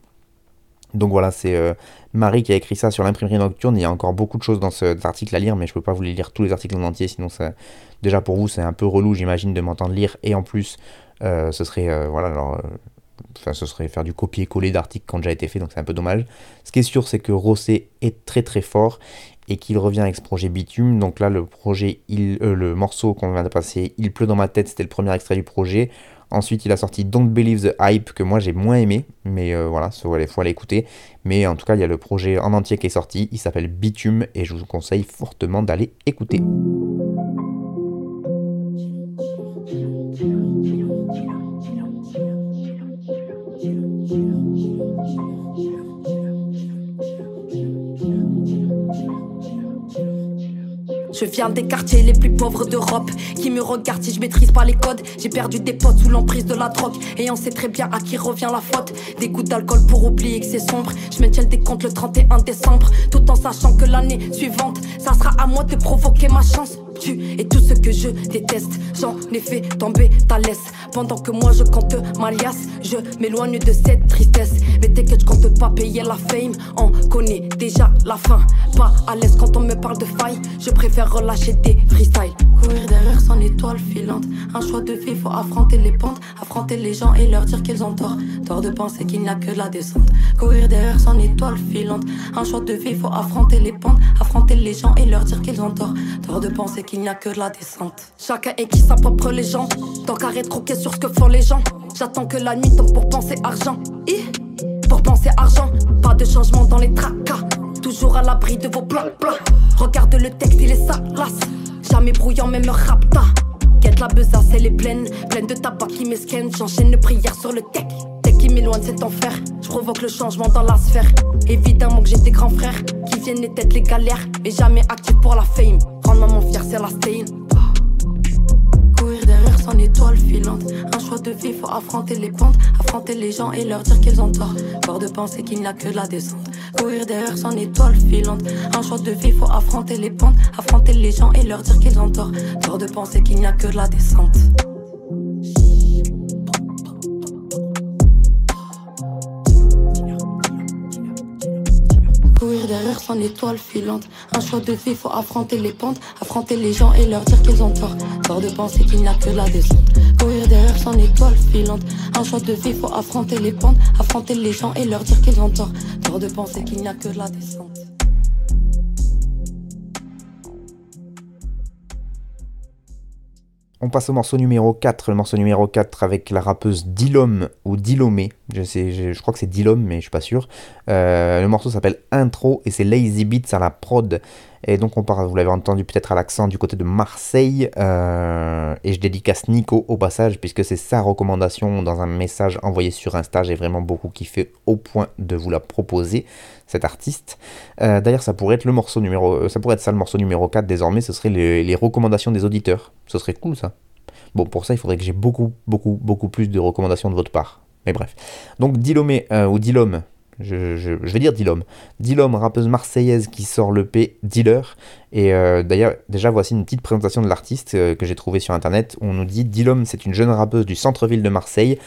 Donc voilà, c'est euh, Marie qui a écrit ça sur l'imprimerie nocturne. Il y a encore beaucoup de choses dans cet article à lire, mais je ne peux pas vous les lire tous les articles en entier, sinon ça, déjà pour vous c'est un peu relou, j'imagine, de m'entendre lire. Et en plus, euh, ce serait euh, voilà, alors, ce serait faire du copier-coller d'articles qui ont déjà été faits, donc c'est un peu dommage. Ce qui est sûr, c'est que Rossé est très très fort et qu'il revient avec ce projet Bitume. Donc là, le projet, il, le morceau qu'on vient de passer, Il pleut dans ma tête, c'était le premier extrait du projet. Ensuite, il a sorti Don't Believe the Hype, que moi j'ai moins aimé, mais euh, voilà, il faut aller écouter. Mais en tout cas, il y a le projet en entier qui est sorti, il s'appelle Bitume, et je vous conseille fortement d'aller écouter. Je viens des quartiers les plus pauvres d'Europe. Qui me regarde si je maîtrise pas les codes J'ai perdu des potes sous l'emprise de la drogue. Et on sait très bien à qui revient la faute. Des gouttes d'alcool pour oublier que c'est sombre. Je maintiens des comptes le 31 décembre. Tout en sachant que l'année suivante, ça sera à moi de provoquer ma chance et tout ce que je déteste. J'en ai fait tomber ta laisse. Pendant que moi je compte ma liasse, je m'éloigne de cette tristesse. Mais t'inquiète, je compte pas payer la fame. On connaît déjà la fin. Pas à l'aise quand on me parle de faille. Je préfère relâcher des freestyles. Courir derrière son étoile filante. Un choix de vie, faut affronter les pentes, affronter les gens et leur dire qu'ils ont tort. Tort de penser qu'il n'y a que la descente. Courir derrière son étoile filante. Un choix de vie, faut affronter les pentes, affronter les gens et leur dire qu'ils ont tort. Tort de penser qu'il n'y a que la descente. Chacun écrit sa propre légende. Tant qu'à rétroquer sur ce que font les gens. J'attends que la nuit tombe pour penser argent. Et pour penser argent, pas de changement dans les tracas. Toujours à l'abri de vos plats. Regarde le texte, il est salace. Jamais brouillant, même rapta. Quête la besace, elle est pleine. Pleine de tabac qui m'esquenne. J'enchaîne prière sur le tech. Tech qui m'éloigne cet enfer. Je provoque le changement dans la sphère. Évidemment que j'ai des grands frères qui viennent et têtes les galères. Mais jamais actifs pour la fame. Rendre maman fière, c'est la stain. Un choix de vie, faut affronter les pentes, affronter les gens et leur dire qu'ils ont tort. Peur de penser qu'il n'y a que de la descente. Courir derrière son étoile filante. Un choix de vie, faut affronter les pentes, affronter les gens et leur dire qu'ils ont tort. Peur de penser qu'il n'y a que de la descente. Courir derrière son étoile filante. Un choix de vie, faut affronter les pentes, affronter les gens et leur dire qu'ils ont tort. Tort de penser qu'il n'y a que la descente. Courir derrière son étoile filante. Un choix de vie, faut affronter les pentes, affronter les gens et leur dire qu'ils ont tort. Tort de penser qu'il n'y a que la descente. On passe au morceau numéro 4, le morceau numéro 4 avec la rappeuse Dilom ou Dilomé, je, sais, je, crois que c'est Dilom mais je suis pas sûr. Euh, le morceau s'appelle Intro et c'est Lazy Beats à la prod. Et donc on part, vous l'avez entendu peut-être à l'accent du côté de Marseille. Euh, et je dédicace Nico au passage puisque c'est sa recommandation dans un message envoyé sur Insta. J'ai vraiment beaucoup kiffé au point de vous la proposer, cet artiste. Euh, d'ailleurs ça pourrait être le morceau numéro, ça pourrait être ça le morceau numéro 4 désormais. Ce serait les, recommandations des auditeurs. Ce serait cool ça. Bon, pour ça, il faudrait que j'ai beaucoup, beaucoup, beaucoup plus de recommandations de votre part. Mais bref. Donc, Dilomé, euh, ou Dilom, je, vais dire Dilom. Dilom, rappeuse marseillaise qui sort le P Dealer. Et euh, d'ailleurs, déjà, voici une petite présentation de l'artiste euh, que j'ai trouvé sur internet. On nous dit Dilom, c'est une jeune rappeuse du centre-ville de Marseille.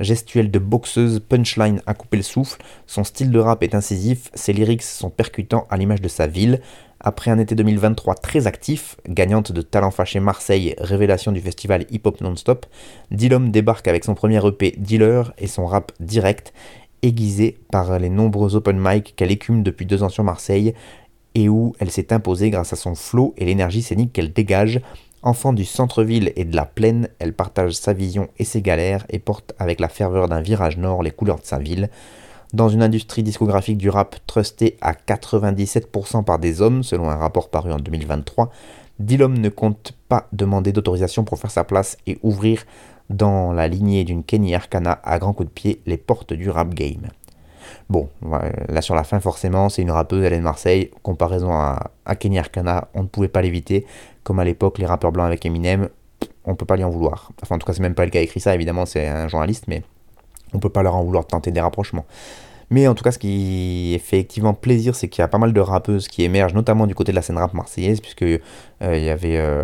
Gestuelle de boxeuse, punchline à couper le souffle. Son style de rap est incisif, ses lyrics sont percutants à l'image de sa ville. Après un été 2023 très actif, gagnante de Talent Fâché Marseille, révélation du festival Hip Hop Non-Stop, Dilom débarque avec son premier EP Dealer et son rap direct, aiguisé par les nombreux open mic qu'elle écume depuis deux ans sur Marseille et où elle s'est imposée grâce à son flow et l'énergie scénique qu'elle dégage. Enfant du centre-ville et de la plaine, elle partage sa vision et ses galères et porte avec la ferveur d'un virage nord les couleurs de sa ville. Dans une industrie discographique du rap trustée à 97% par des hommes, selon un rapport paru en 2023, Dillom ne compte pas demander d'autorisation pour faire sa place et ouvrir dans la lignée d'une Kenny Arcana à grands coups de pied les portes du rap game. Bon, là sur la fin forcément, c'est une rappeuse, elle est de Marseille, comparaison à, Kenny Arcana, on ne pouvait pas l'éviter, comme à l'époque les rappeurs blancs avec Eminem, on peut pas lui en vouloir. Enfin en tout cas c'est même pas elle qui écrit ça, évidemment c'est un journaliste, mais on peut pas leur en vouloir de tenter des rapprochements. Mais en tout cas, ce qui fait effectivement plaisir, c'est qu'il y a pas mal de rappeuses qui émergent, notamment du côté de la scène rap marseillaise, puisque euh, il y avait, euh,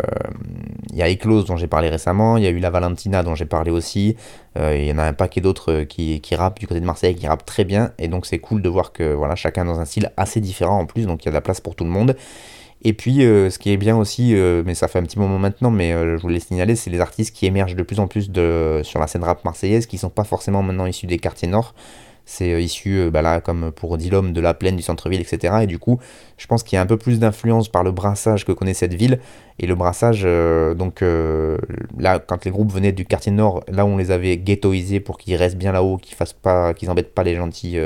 il y a Eclose dont j'ai parlé récemment, il y a eu la Valentina dont j'ai parlé aussi, euh, il y en a un paquet d'autres qui, qui rappent du côté de Marseille, qui rappent très bien, et donc c'est cool de voir que voilà, chacun dans un style assez différent en plus, donc il y a de la place pour tout le monde. Et puis, ce qui est bien aussi, mais ça fait un petit moment maintenant, mais je voulais signaler, c'est les artistes qui émergent de plus en plus de, sur la scène rap marseillaise, qui sont pas forcément maintenant issus des quartiers nord. C'est issu, bah là, comme pour Dilom, de la plaine, du centre-ville, etc. Et du coup, je pense qu'il y a un peu plus d'influence par le brassage que connaît cette ville. Et le brassage, donc là, quand les groupes venaient du quartier nord, là on les avait ghettoisés pour qu'ils restent bien là-haut, qu'ils fassent pas, qu'ils embêtent pas les gentils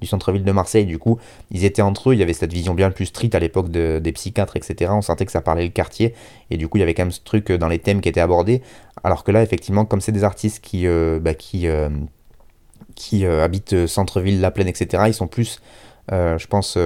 du centre-ville de Marseille. Du coup, ils étaient entre eux, il y avait cette vision bien plus stricte à l'époque des psychiatres, etc. On sentait que ça parlait le quartier, et du coup, il y avait quand même ce truc euh, dans les thèmes qui étaient abordés. Alors que là, effectivement, comme c'est des artistes qui, euh, bah, euh, qui habitent centre-ville, la plaine, etc., ils sont plus, je pense,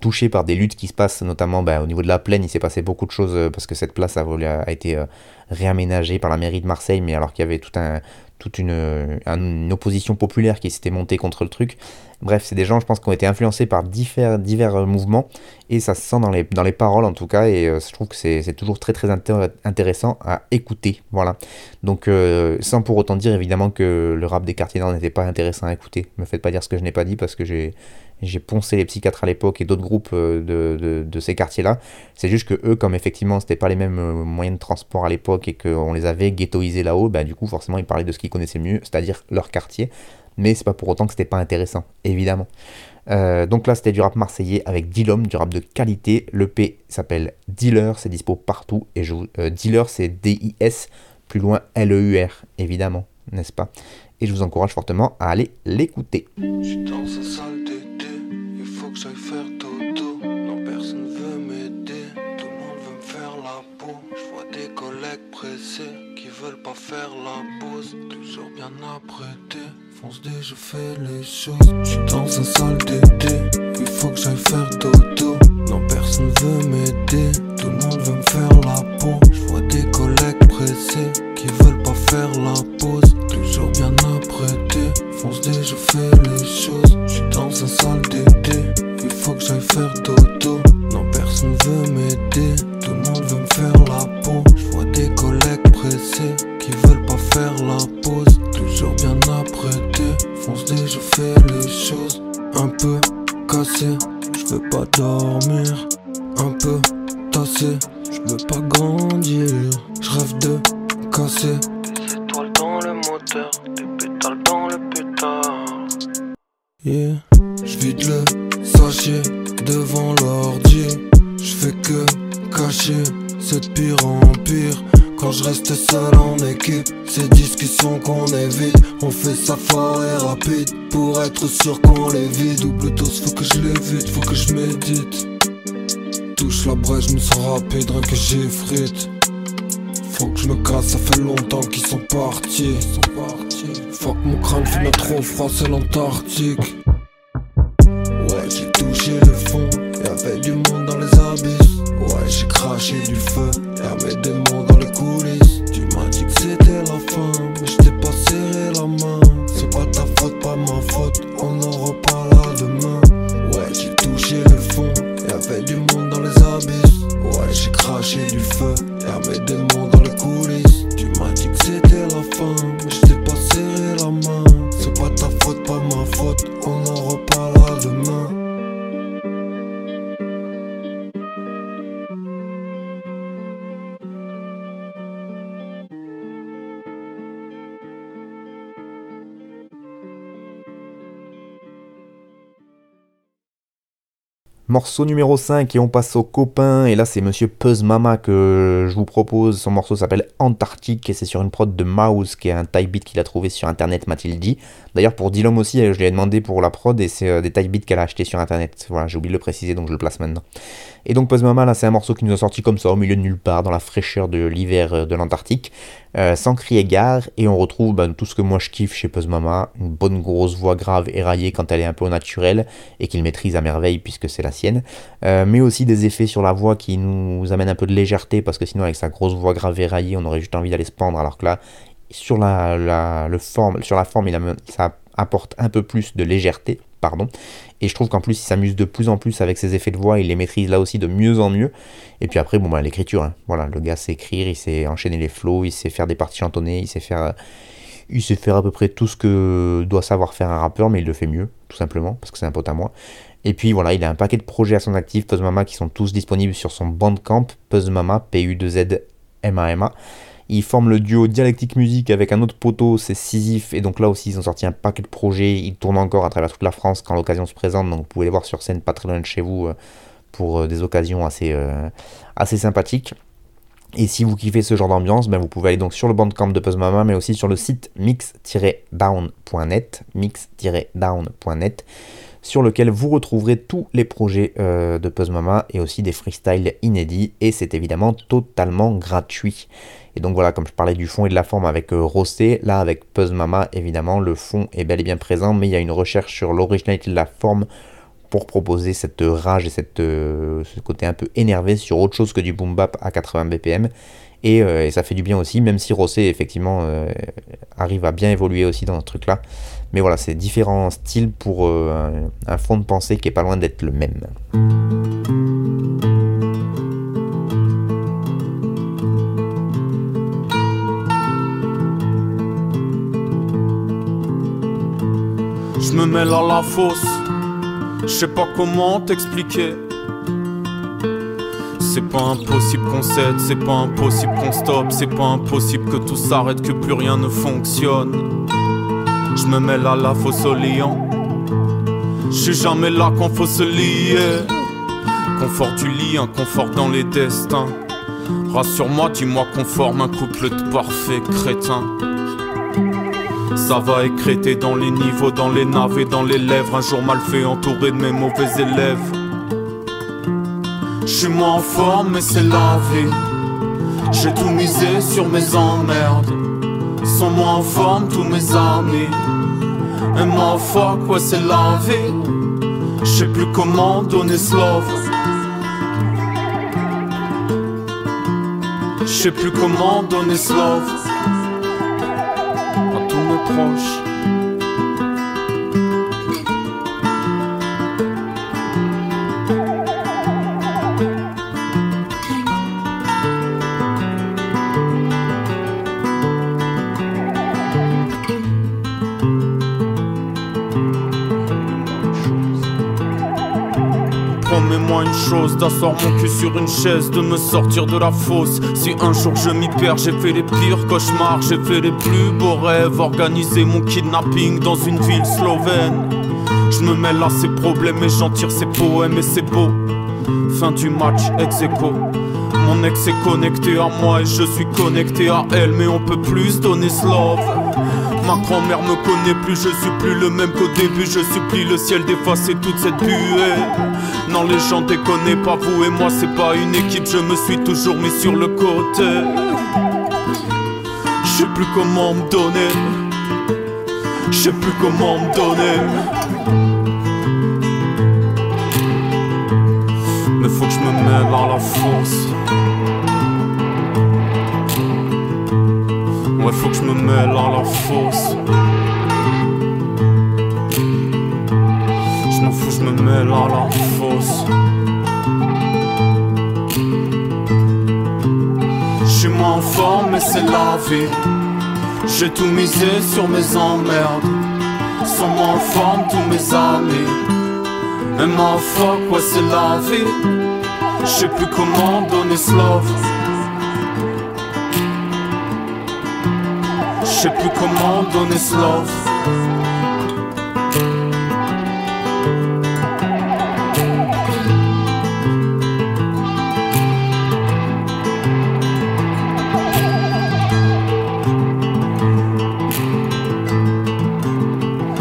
touchés par des luttes qui se passent, notamment bah, au niveau de la plaine. Il s'est passé beaucoup de choses parce que cette place a été réaménagée par la mairie de Marseille, mais alors qu'il y avait tout un toute une, opposition populaire qui s'était montée contre le truc. Bref, c'est des gens, je pense, qui ont été influencés par divers, divers euh, mouvements, et ça se sent dans les, dans les paroles en tout cas, et euh, je trouve que c'est toujours très très intéressant à écouter. Voilà. Donc, euh, sans pour autant dire évidemment que le rap des quartiers nord n'était pas intéressant à écouter. Me faites pas dire ce que je n'ai pas dit parce que j'ai j'ai poncé les psychiatres à l'époque et d'autres groupes euh, de, de, ces quartiers-là. C'est juste que eux, comme effectivement c'était pas les mêmes moyens de transport à l'époque et qu'on les avait ghettoisés là-haut, bah, du coup forcément ils parlaient de ce connaissaient mieux, c'est-à-dire leur quartier. Mais c'est pas pour autant que c'était pas intéressant, évidemment. Euh, donc là c'était du rap marseillais avec Dilom, du rap de qualité. Le P s'appelle Dealer, c'est dispo partout. Et je, Dealer c'est D-I-S, plus loin L-E-U-R, évidemment, n'est-ce pas? Et je vous encourage fortement à aller l'écouter. Veulent pas faire la pause, toujours bien apprêté. Fonce dès je fais les choses. J'suis dans un sale d'été, il faut que j'aille faire dodo. Non, personne veut m'aider, tout le monde veut me faire la peau. J'vois des collègues pressés qui veulent pas faire la pause. Toujours bien apprêté, fonce dès je fais les choses. J'suis dans un sale d'été, il faut que j'aille faire dodo. Non, personne veut m'aider, tout le monde veut me faire la peau. Qui veulent pas faire la pause. Toujours bien apprêté, fonce dès je fais les choses. Un peu cassé, je veux pas dormir. Un peu tassé, je veux pas grandir. Je rêve de casser des étoiles dans le moteur, des pétales dans le pétard. Yeah, je vide le sachet devant l'ordi. Je fais que cacher, c'est pire en pire. Quand je reste seul en équipe, ces discussions qu'on évite, on fait ça fort et rapide pour être sûr qu'on les vide. Double dose, faut que je l'évite, faut que je médite. Touche la brèche, me sens rapide, rien que j'effrite. Faut que je me casse, ça fait longtemps qu'ils sont partis. Sont partis. Fuck mon crâne, fait trop froid, c'est l'Antarctique. Morceau numéro 5 et on passe au copain et là c'est monsieur Puzz Mama que je vous propose, son morceau s'appelle Antarctique et c'est sur une prod de Mouse qui est un type beat qu'il a trouvé sur internet m'a-t-il dit. D'ailleurs pour Dylan aussi je lui ai demandé pour la prod et c'est euh, des type beats qu'elle a acheté sur internet, voilà j'ai oublié de le préciser donc je le place maintenant. Et donc Puzz Mama là c'est un morceau qui nous a sorti comme ça au milieu de nulle part dans la fraîcheur de l'hiver euh, de l'Antarctique. Euh, sans crier gare, et on retrouve ben, tout ce que moi je kiffe chez Puzz Mama, une bonne grosse voix grave éraillée quand elle est un peu au naturel, et qu'il maîtrise à merveille puisque c'est la euh, mais aussi des effets sur la voix qui nous amènent un peu de légèreté, parce que sinon avec sa grosse voix grave éraillée, on aurait juste envie d'aller se pendre, alors que là, sur la, forme, sur la forme, ça apporte un peu plus de légèreté, pardon. Et je trouve qu'en plus, il s'amuse de plus en plus avec ses effets de voix, il les maîtrise là aussi de mieux en mieux. Et puis après, bon, bah, l'écriture, hein. voilà, le gars sait écrire, il sait enchaîner les flows, il sait faire des parties chantonnées, il sait faire, il sait faire à peu près tout ce que doit savoir faire un rappeur, mais il le fait mieux, tout simplement, parce que c'est un pote à moi. Et puis voilà, il a un paquet de projets à son actif, Puzzmama, qui sont tous disponibles sur son Bandcamp, Puzzmama, P-U-2-Z-M-A-M-A. Ils forment le duo Dialectique Musique avec un autre poteau, c'est Sisyphe, et donc là aussi ils ont sorti un paquet de projets, ils tournent encore à travers toute la France quand l'occasion se présente, donc vous pouvez les voir sur scène pas très loin de chez vous pour des occasions assez, euh, assez sympathiques. Et si vous kiffez ce genre d'ambiance, ben vous pouvez aller donc sur le bandcamp de Puzzmama, mais aussi sur le site mix-down.net, mix-down.net, sur lequel vous retrouverez tous les projets euh, de Puzzmama et aussi des freestyles inédits, et c'est évidemment totalement gratuit. Et donc voilà, comme je parlais du fond et de la forme avec euh, Rossé, là avec Puzzmama, évidemment, le fond est bel et bien présent, mais il y a une recherche sur l'originalité de la forme pour proposer cette rage et cette, euh, ce côté un peu énervé sur autre chose que du boom bap à 80 BPM. Et, euh, et ça fait du bien aussi, même si Rossé effectivement euh, arrive à bien évoluer aussi dans ce truc-là. Mais voilà, c'est différents styles pour un, un fond de pensée qui est pas loin d'être le même. Je me mêle à la fosse, je sais pas comment t'expliquer. C'est pas impossible qu'on cède, c'est pas impossible qu'on stoppe, c'est pas impossible que tout s'arrête, que plus rien ne fonctionne. Je me mêle à la fosse au liant. Je suis jamais là quand faut se lier. Confort du lit, un confort dans les destins. Rassure-moi, dis-moi qu'on forme un couple de parfaits crétins. Ça va écréter dans les niveaux, dans les naves dans les lèvres. Un jour mal fait, entouré de mes mauvais élèves. Je suis moins en forme, mais c'est la vie. J'ai tout misé sur mes emmerdes. Sont moins en forme, tous mes amis. Et moi, fuck, ouais, c'est la vie. Je sais plus comment donner ce. Je sais plus comment donner ce à tous mes proches. Promets-moi une chose, d'asseoir mon cul sur une chaise, de me sortir de la fosse. Si un jour je m'y perds, j'ai fait les pires cauchemars, j'ai fait les plus beaux rêves, organiser mon kidnapping dans une ville slovène. Je me mêle à ces problèmes et j'en tire ces poèmes et c'est beau. Fin du match, ex aequo. Mon ex est connecté à moi et je suis connecté à elle, mais on peut plus donner ce. Ma grand-mère me connaît plus, je suis plus le même qu'au début. Je supplie le ciel d'effacer toute cette buée. Non, les gens déconnent pas, vous et moi, c'est pas une équipe. Je me suis toujours mis sur le côté. Je sais plus comment me donner. Je sais plus comment me donner. Mais faut que je me mêle à la force. Ouais, faut que je me mêle à la fosse. Je m'en fous, je me mêle à la fosse. Je suis moins en forme, mais c'est la vie. J'ai tout misé sur mes emmerdes. Sont moins en forme, tous mes amis. Et ma fuck, c'est la vie. Je sais plus comment donner ce love. Je sais plus comment donner ce love.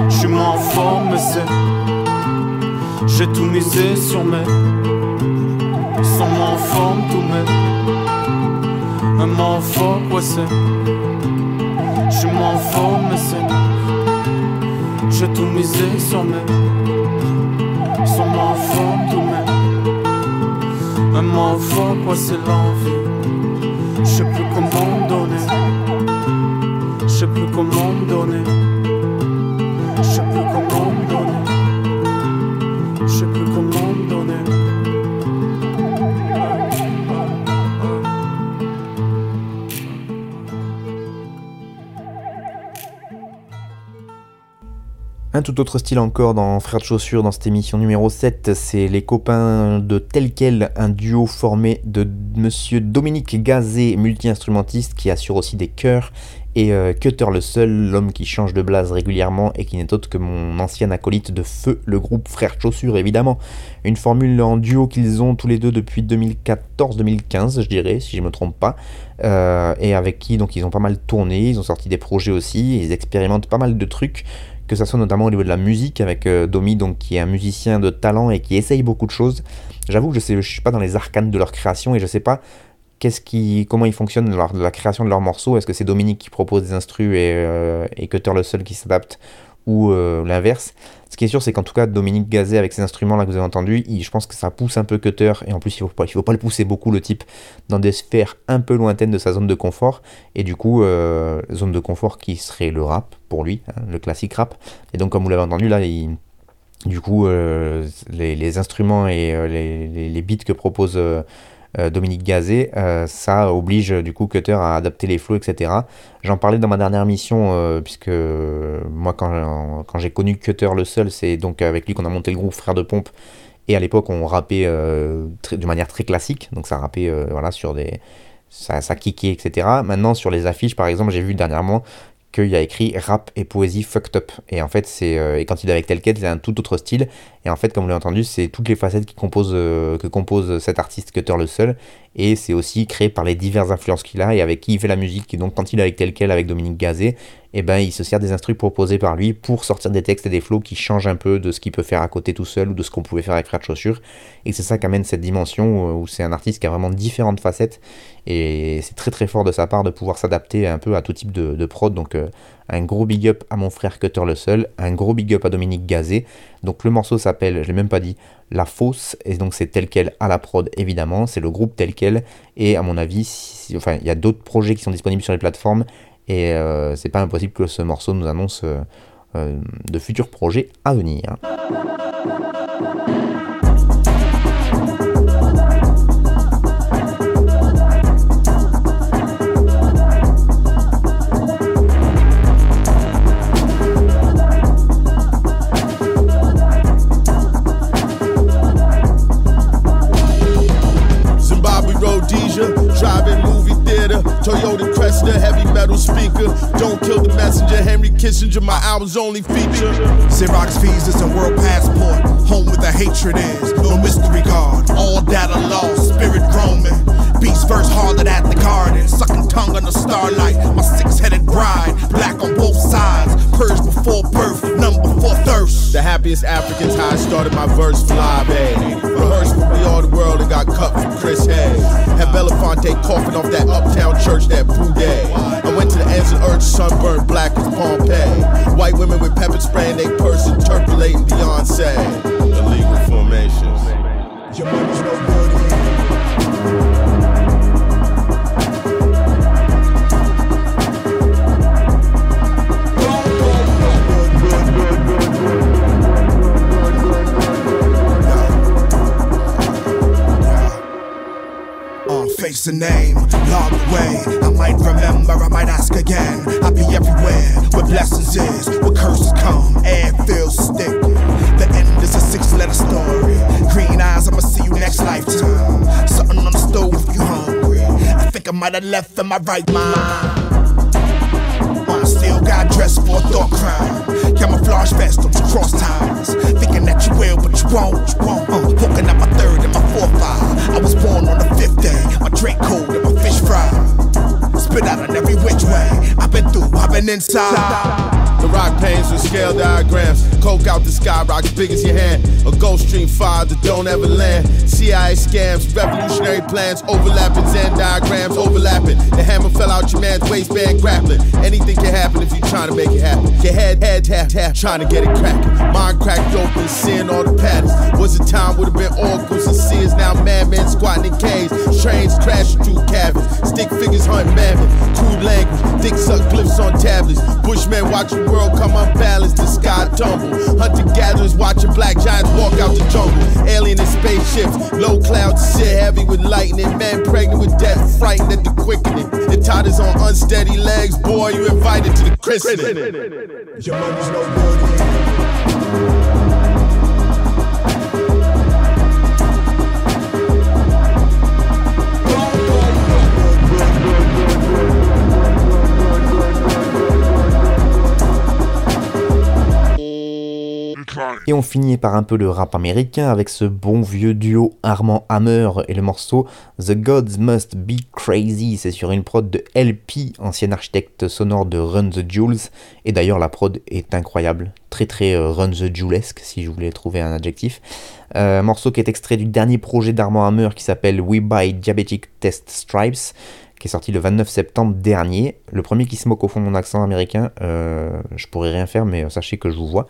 Je suis moins en forme, mais c'est. J'ai tout misé sur mes. Sans moins en forme, tous mes. Un moins fort, quoi c'est. Je m'en forme, mais c'est J'ai tout misé sur mes Sur mon forme, tout mes. Un m'en fort, quoi c'est l'envie. Je sais plus comment donner. Je sais plus comment me donner tout autre style encore dans Frères de Chaussures, dans cette émission numéro 7, c'est les copains de Tel Quel, un duo formé de monsieur Dominique Gazé, multi-instrumentiste, qui assure aussi des chœurs, et euh, Cutter le seul, l'homme qui change de blase régulièrement et qui n'est autre que mon ancien acolyte de feu, le groupe Frères de Chaussures évidemment. Une formule en duo qu'ils ont tous les deux depuis 2014-2015, je dirais, si je me trompe pas, euh, et avec qui donc ils ont pas mal tourné, ils ont sorti des projets aussi, ils expérimentent pas mal de trucs que ça soit notamment au niveau de la musique avec euh, Domi donc qui est un musicien de talent et qui essaye beaucoup de choses. J'avoue que je sais je suis pas dans les arcanes de leur création et je sais pas qu'est-ce qui comment ils fonctionnent leur, la création de leurs morceaux. Est-ce que c'est Dominique qui propose des instrus et, euh, et Cutter le seul qui s'adapte? Ou euh, l'inverse. Ce qui est sûr, c'est qu'en tout cas, Dominique Gazet, avec ses instruments là que vous avez entendus, il, je pense que ça pousse un peu Cutter, et en plus, il ne faut, pas, il faut pas le pousser beaucoup, le type, dans des sphères un peu lointaines de sa zone de confort, et du coup, euh, zone de confort qui serait le rap, pour lui, hein, le classique rap. Et donc, comme vous l'avez entendu, là, il, du coup, euh, les, instruments et les, les, beats que propose Dominique Gazet, euh, ça oblige du coup Cutter à adapter les flows, etc. J'en parlais dans ma dernière mission, euh, puisque moi quand, j'ai connu Cutter le seul, c'est donc avec lui qu'on a monté le groupe Frères de Pompe, et à l'époque on rappait euh, de manière très classique, donc ça rappait voilà, sur des... Ça, ça kickait, etc. Maintenant sur les affiches par exemple, j'ai vu dernièrement qu'il y a écrit rap et poésie fucked up. Et en fait, c'est euh, et quand il est avec tel quel, c'est un tout autre style. Et en fait, comme vous l'avez entendu, c'est toutes les facettes euh, que compose cet artiste Cutter le seul. Et c'est aussi créé par les diverses influences qu'il a et avec qui il fait la musique. Et donc, quand il est avec tel quel, avec Dominique Gazet, et ben, il se sert des instruments proposés par lui pour sortir des textes et des flows qui changent un peu de ce qu'il peut faire à côté tout seul ou de ce qu'on pouvait faire avec Frère de Chaussures. Et c'est ça qui amène cette dimension où c'est un artiste qui a vraiment différentes facettes. Et c'est très très fort de sa part de pouvoir s'adapter un peu à tout type de, prod. Euh, un gros big up à mon frère Cutter le seul, un gros big up à Dominique Gazet. Donc le morceau s'appelle, je l'ai même pas dit, La Fosse, et donc c'est tel quel à la prod évidemment, c'est le groupe tel quel, et à mon avis, enfin il y a d'autres projets qui sont disponibles sur les plateformes, et euh, c'est pas impossible que ce morceau nous annonce euh, euh, de futurs projets à venir. My album's only feature. Xerox visas and world passport. Home with the hatred is, no mystery guard. All data lost, spirit roaming. Beast first harlot at the garden, sucking tongue on the starlight. My The happiest Africans, how I started my verse fly, babe. Rehearsed for we all the world and got cut from Chris Hay. Had Belafonte coughing off that uptown church that brew day. I went to the ends of earth, sunburned black as Pompeii. White women with pepper spray in their purse interpolating Beyonce. Illegal formations. Your money's no good. The name, log away. I might remember, I might ask again. I'll be everywhere where blessings is, where curses come, air feels thick. The end is a six letter story. Green eyes, I'ma see you next lifetime. Something on the stove if you hungry. I think I might have left in my right mind. Got dressed for a thought crime. Camouflage vest on cross ties. Thinking that you will, but you won't. You won't. Uh, my third and my fourth eye. I was born on the fifth day. My drink cold and my fish fried. Spit out on every which way. I've been through, I've been inside. The rock panes with scale diagrams. Coke out the sky, rock as big as your hand. A ghost Stream 5 that don't ever land. CIA scams, revolutionary plans, overlapping Zen diagrams, overlapping. The hammer fell out your man's waistband, grappling. Anything can happen if you trying to make it happen. Your head, head, tap, tap, trying to get it cracking. Mind cracked open, seeing all the patterns. Was a time would have been oracles and seers, now madmen squatting in caves. Trains crashing through cabins. Stick figures hunting mammoth. Crude language, dick suck glyphs on tablets. Bushmen watching world come unbalanced, the sky tumble. Hunter gatherers watching black giants walk out the jungle. Alien in spaceships, low clouds sit heavy with lightning. Men pregnant with death, frightened at the quickening. The toddlers on unsteady legs, boy, you invited to the christening. Your money's no Et on finit par un peu le rap américain avec ce bon vieux duo Armand Hammer et le morceau The Gods Must Be Crazy. C'est sur une prod de LP, ancien architecte sonore de Run the Jewels. Et d'ailleurs, la prod est incroyable, très très euh, Run the Jewelesque si je voulais trouver un adjectif. Euh, morceau qui est extrait du dernier projet d'Armand Hammer qui s'appelle We Buy Diabetic Test Stripes qui est sorti le 29 septembre dernier. Le premier qui se moque au fond de mon accent américain, euh, je pourrais rien faire, mais sachez que je vous vois.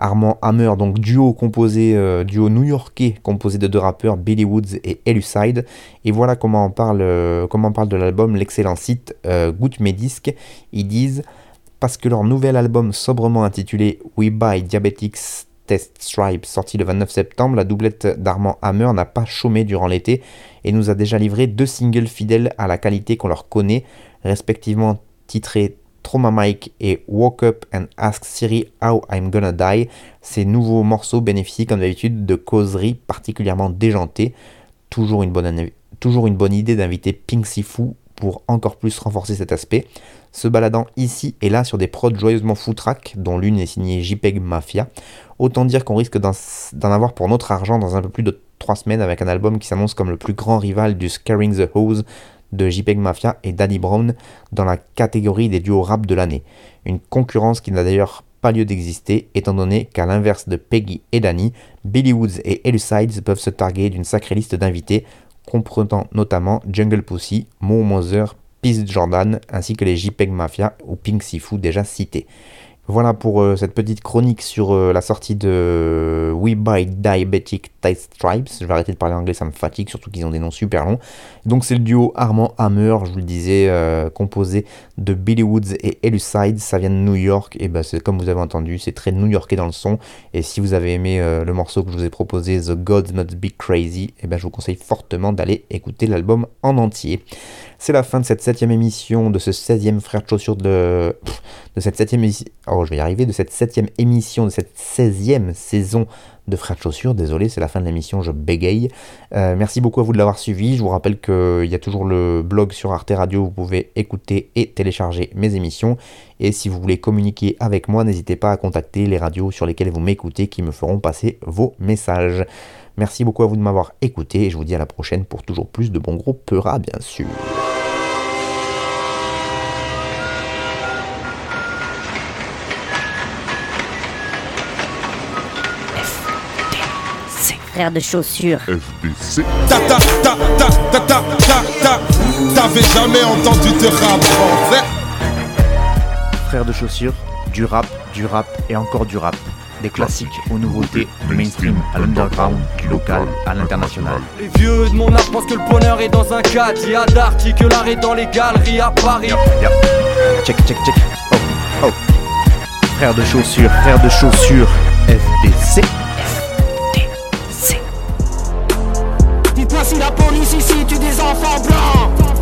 Armand Hammer, donc duo composé, euh, duo new-yorkais composé de deux rappeurs, Billy Woods et Elucide. Et voilà comment on parle, euh, comment on parle de l'album, l'excellent site euh, Goûte mes disques. Ils disent parce que leur nouvel album sobrement intitulé We Buy Diabetics Test Stripe, sorti le 29 septembre, la doublette d'Armand Hammer n'a pas chômé durant l'été et nous a déjà livré deux singles fidèles à la qualité qu'on leur connaît, respectivement titrés Trauma Mike et Woke Up and Ask Siri How I'm Gonna Die. Ces nouveaux morceaux bénéficient comme d'habitude de causeries particulièrement déjantées. Toujours une bonne, toujours une bonne idée d'inviter Pink Sifu pour encore plus renforcer cet aspect. Se baladant ici et là sur des prods joyeusement foutraques, dont l'une est signée JPEG Mafia. Autant dire qu'on risque d'en avoir pour notre argent dans un peu plus de 3 semaines avec un album qui s'annonce comme le plus grand rival du Scaring the Hose de JPEG Mafia et Danny Brown dans la catégorie des duos rap de l'année. Une concurrence qui n'a d'ailleurs pas lieu d'exister, étant donné qu'à l'inverse de Peggy et Danny, Billy Woods et Elucides peuvent se targuer d'une sacrée liste d'invités, comprenant notamment Jungle Pussy, Mo Mother, Peace Jordan, ainsi que les JPEG Mafia ou Pink Sifu déjà cités. Voilà pour euh, cette petite chronique sur euh, la sortie de We Buy Diabetic Taste Stripes. Je vais arrêter de parler anglais, ça me fatigue, surtout qu'ils ont des noms super longs. Donc c'est le duo Armand Hammer, je vous le disais, euh, composé de Billy Woods et Elucide. Ça vient de New York, et ben c'est comme vous avez entendu, c'est très new-yorkais dans le son. Et si vous avez aimé le morceau que je vous ai proposé, The Gods Not Be Crazy, et ben je vous conseille fortement d'aller écouter l'album en entier. C'est la fin de cette septième émission, de ce 16e frère de chaussures de, de cette septième émission. Oh, je vais y arriver, de cette septième émission, de cette 16e saison de Frères de Chaussures. Désolé, c'est la fin de l'émission, je bégaye. Euh, merci beaucoup à vous de l'avoir suivi. Je vous rappelle qu'il y a toujours le blog sur Arte Radio, vous pouvez écouter et télécharger mes émissions. Et si vous voulez communiquer avec moi, n'hésitez pas à contacter les radios sur lesquelles vous m'écoutez qui me feront passer vos messages. Merci beaucoup à vous de m'avoir écouté et je vous dis à la prochaine pour toujours plus de bons gros Peura, bien sûr. Frère de chaussures. FDC. Ta ta ta ta ta ta ta ta. T'avais jamais entendu de rap français Frère de chaussures, du rap, du rap et encore du rap. Des classiques aux nouveautés, du mainstream à l'underground, du local à l'international. Les vieux de mon âge pensent que le bonheur est dans un cadre. Il y a que l'art est dans les galeries à Paris. Check, check, check. Oh, oh. Frère de chaussures, frère de chaussures, FDC. Si la police ici, tue des enfants blancs.